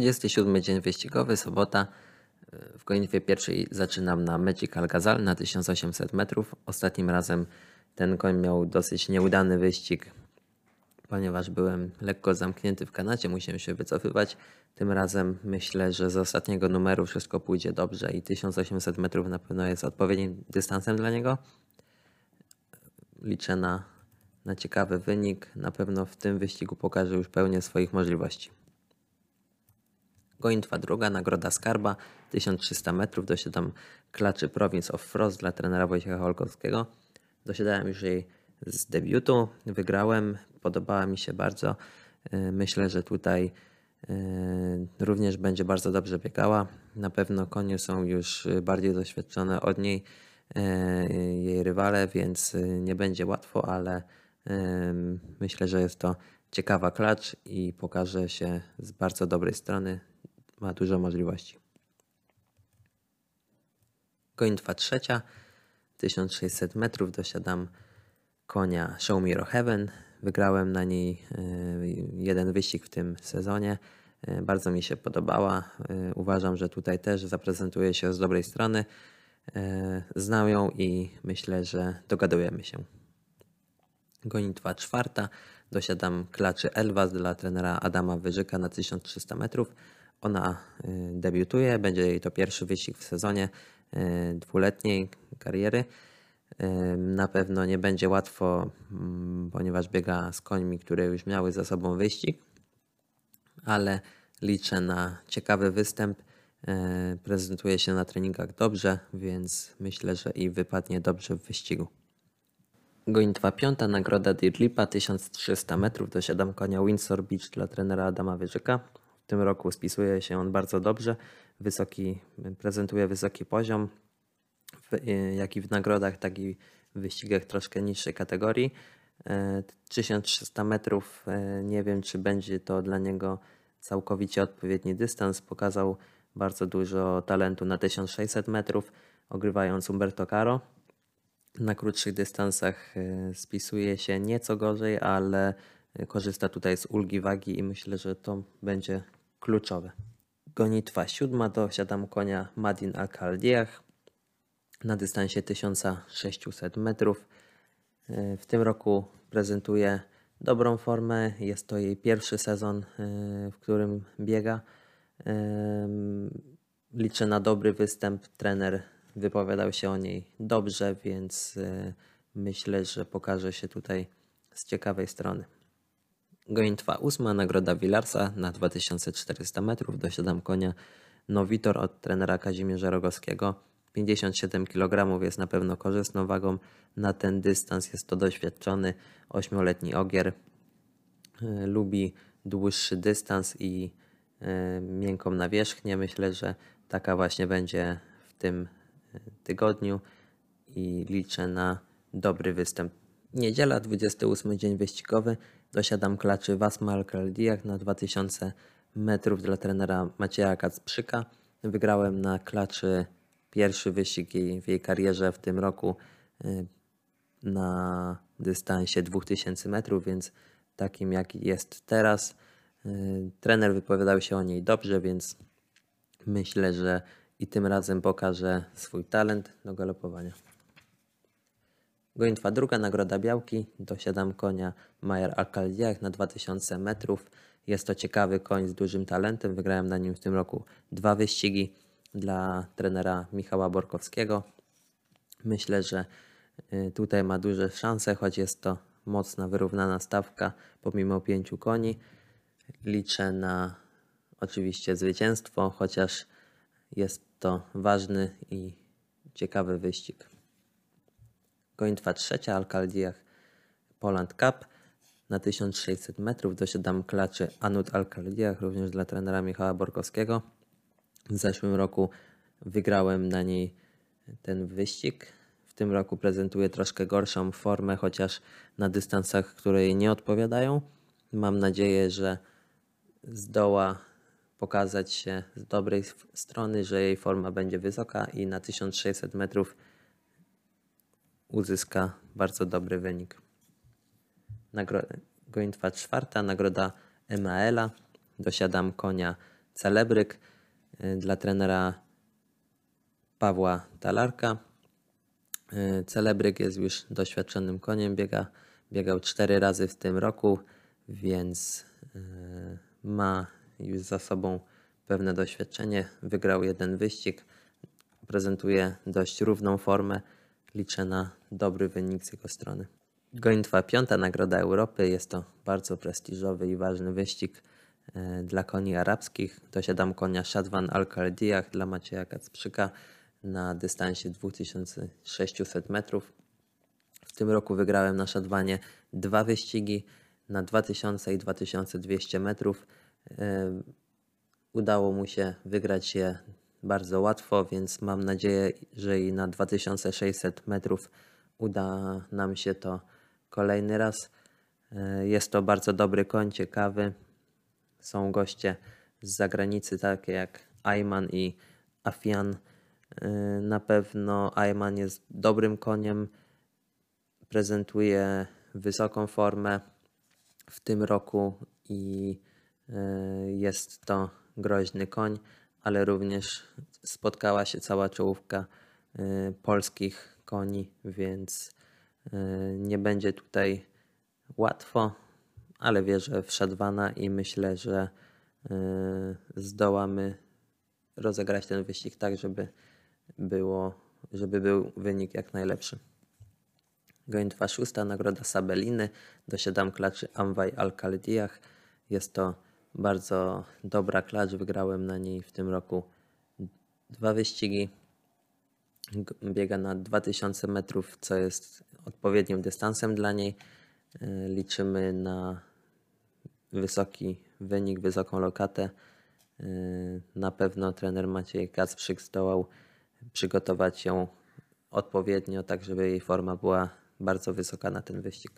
27 dzień wyścigowy, sobota. W gonitwie pierwszej zaczynam na Magical Gazal na 1800 metrów. Ostatnim razem ten koń miał dosyć nieudany wyścig, ponieważ byłem lekko zamknięty w kanacie, musiałem się wycofywać. Tym razem myślę, że z ostatniego numeru wszystko pójdzie dobrze i 1800 metrów na pewno jest odpowiednim dystansem dla niego. Liczę na, na ciekawy wynik. Na pewno w tym wyścigu pokaże już pełnię swoich możliwości. Gonitwa druga, nagroda Skarba, 1300 metrów, dosiadam klaczy Province of Frost dla trenera Wojciecha Holkowskiego. Dosiadałem już jej z debiutu, wygrałem, podobała mi się bardzo. E, myślę, że tutaj e, również będzie bardzo dobrze biegała. Na pewno konie są już bardziej doświadczone od niej, e, jej rywale, więc nie będzie łatwo, ale myślę, że jest to ciekawa klacz i pokaże się z bardzo dobrej strony ma dużo możliwości. Gonitwa trzecia, 1600 metrów, dosiadam konia Show Me Heaven. Wygrałem na niej e, jeden wyścig w tym sezonie. E, bardzo mi się podobała. E, uważam, że tutaj też zaprezentuje się z dobrej strony. Znam ją i myślę, że dogadujemy się. Gonitwa czwarta. Dosiadam klaczy Elwas dla trenera Adama Wyżyka na 1300 metrów. Ona y, debiutuje, będzie jej to pierwszy wyścig w sezonie y, dwuletniej kariery. Y, na pewno nie będzie łatwo, mm, ponieważ biega z końmi, które już miały za sobą wyścig, ale liczę na ciekawy występ. Prezentuje się na treningach dobrze, więc myślę, że i wypadnie dobrze w wyścigu. Gonitwa piąta, nagroda Dirlipa, 1300 metrów, dosiadam konia Windsor Beach dla trenera Adama Wyżyka tym roku spisuje się on bardzo dobrze, wysoki, prezentuje wysoki poziom, jak i w nagrodach, tak i w wyścigach troszkę niższej kategorii. 1300 e, metrów, e, nie wiem czy będzie to dla niego całkowicie odpowiedni dystans. Pokazał bardzo dużo talentu na 1600 metrów, ogrywając Umberto Caro. Na krótszych dystansach e, spisuje się nieco gorzej, ale korzysta tutaj z ulgi wagi i myślę, że to będzie kluczowe. Gonitwa siódma dosiadam konia Madin Al-Kaldiach na dystansie 1600 metrów. E, w tym roku prezentuje dobrą formę. Jest to jej pierwszy sezon, e, w którym biega. E, liczę na dobry występ. Trener wypowiadał się o niej dobrze, więc myślę, że pokaże się tutaj z ciekawej strony. Gonitwa ósma, nagroda Wilarsa na 2400 metrów. Dosiadam konia Nowitor od trenera Kazimierza Rogowskiego. 57 kg jest na pewno korzystną wagą na ten dystans. Jest to doświadczony ośmioletni ogier. E, lubi dłuższy dystans i e, miękką nawierzchnię. Myślę, że taka właśnie będzie w tym e, tygodniu i liczę na dobry występ. Niedziela, 28 dzień wyścigowy. Dosiadam klaczy Wasmal Kraldiach na 2000 metrów dla trenera Macieja Kacprzyka. Wygrałem na klaczy pierwszy wyścig w jej karierze w tym roku y, na dystansie 2000 metrów, więc takim jak jest teraz. Y, trener wypowiadał się o niej dobrze, więc myślę, że i tym razem pokaże swój talent do galopowania. Gonitwa druga, nagroda Białki. Dosiadam konia Majer Alcaldiach na 2000 metrów. Jest to ciekawy koń z dużym talentem. Wygrałem na nim w tym roku dwa wyścigi dla trenera Michała Borkowskiego. Myślę, że y, tutaj ma duże szanse, choć jest to mocna, wyrównana stawka pomimo pięciu koni. Liczę na oczywiście zwycięstwo, chociaż jest to ważny i ciekawy wyścig. Gonitwa trzecia, Alkaldiach Poland Cup na 1600 metrów. Dosiadam klaczy Anut Alkaldiach, również dla trenera Michała Borkowskiego. W zeszłym roku wygrałem na niej ten wyścig. W tym roku prezentuję troszkę gorszą formę, chociaż na dystansach, które jej nie odpowiadają. Mam nadzieję, że zdoła pokazać się z dobrej strony, że jej forma będzie wysoka i na 1600 metrów uzyska bardzo dobry wynik. Nagro gonitwa czwarta, nagroda Emaela. Dosiadam konia Celebryk y, dla trenera Pawła Talarka. Y, Celebryk jest już doświadczonym koniem, biega, biegał cztery razy w tym roku, więc y, ma już za sobą pewne doświadczenie. Wygrał jeden wyścig, prezentuje dość równą formę. Liczę na dobry wynik z jego strony. Gonitwa piąta Nagroda Europy jest to bardzo prestiżowy i ważny wyścig e, dla koni arabskich. Dosiadam konia Shadwan Al-Khaldiach dla Macieja Kacprzyka na dystansie 2600 metrów. W tym roku wygrałem na Shadwanie dwa wyścigi na 2000 i 2200 metrów. E, Udało mu się wygrać je bardzo łatwo, więc mam nadzieję, że i na 2600 metrów uda nam się to kolejny raz. E, Jest to bardzo dobry koń, ciekawy. Są goście z zagranicy, takie jak Ayman i Afian. E, Na pewno Ayman jest dobrym koniem, prezentuje wysoką formę w tym roku i e, jest to groźny koń, ale również spotkała się cała czołówka e, polskich koni, więc e, nie będzie tutaj łatwo, ale wierzę w Szadwana i myślę, że e, zdołamy rozegrać ten wyścig tak, żeby było, żeby był wynik jak najlepszy. Gonitwa szósta, nagroda Sabeliny. Dosiadam klaczy Amwaj Al-Khaldiach. Jest to bardzo dobra klacz. Wygrałem na niej w tym roku dwa wyścigi. Biega na 2000 metrów, co jest odpowiednim dystansem dla niej. E, Liczymy na wysoki wynik, wysoką lokatę. E, Na pewno trener Maciej Kacprzyk zdołał przygotować ją odpowiednio, tak żeby jej forma była bardzo wysoka na ten wyścig.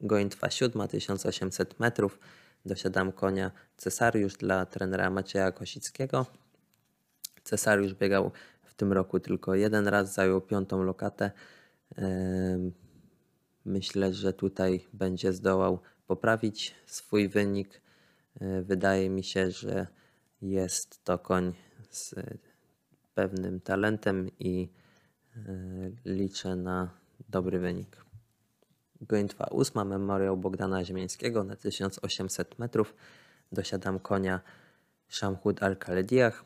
Gonitwa siódma, 1800 metrów. Dosiadam konia Cesariusz dla trenera Macieja Kosickiego. Cesariusz biegał w tym roku tylko jeden raz, zajął piątą lokatę. Myślę, że tutaj będzie zdołał poprawić swój wynik. E, Wydaje mi się, że jest to koń z pewnym talentem i e, liczę na dobry wynik. Gonitwa ósma, memoriał Bogdana Ziemiańskiego na 1800 metrów. Dosiadam konia Shamhud Al-Khalediach.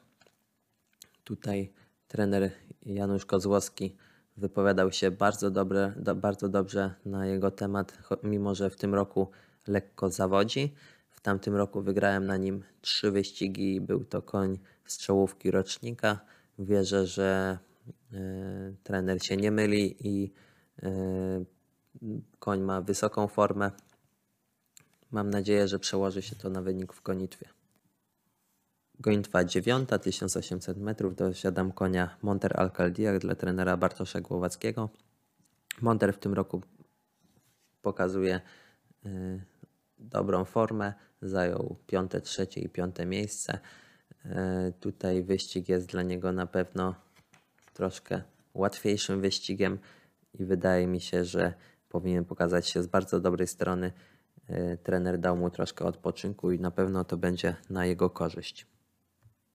Tutaj trener Janusz Kozłowski wypowiadał się bardzo, dobre, do, bardzo dobrze na jego temat, mimo że w tym roku lekko zawodzi. W tamtym roku wygrałem na nim trzy wyścigi i był to koń z czołówki rocznika. Wierzę, że e, trener się nie myli i e, koń ma wysoką formę. Mam nadzieję, że przełoży się to na wynik w gonitwie. Gonitwa dziewiąta, 1800 metrów. Dosiadam konia Monter Alcaldiach dla trenera Bartosza Głowackiego. Monter w tym roku pokazuje y, dobrą formę. Zajął piąte, trzecie i piąte miejsce. Y, tutaj wyścig jest dla niego na pewno troszkę łatwiejszym wyścigiem i wydaje mi się, że powinien pokazać się z bardzo dobrej strony. Y, Trener dał mu troszkę odpoczynku i na pewno to będzie na jego korzyść.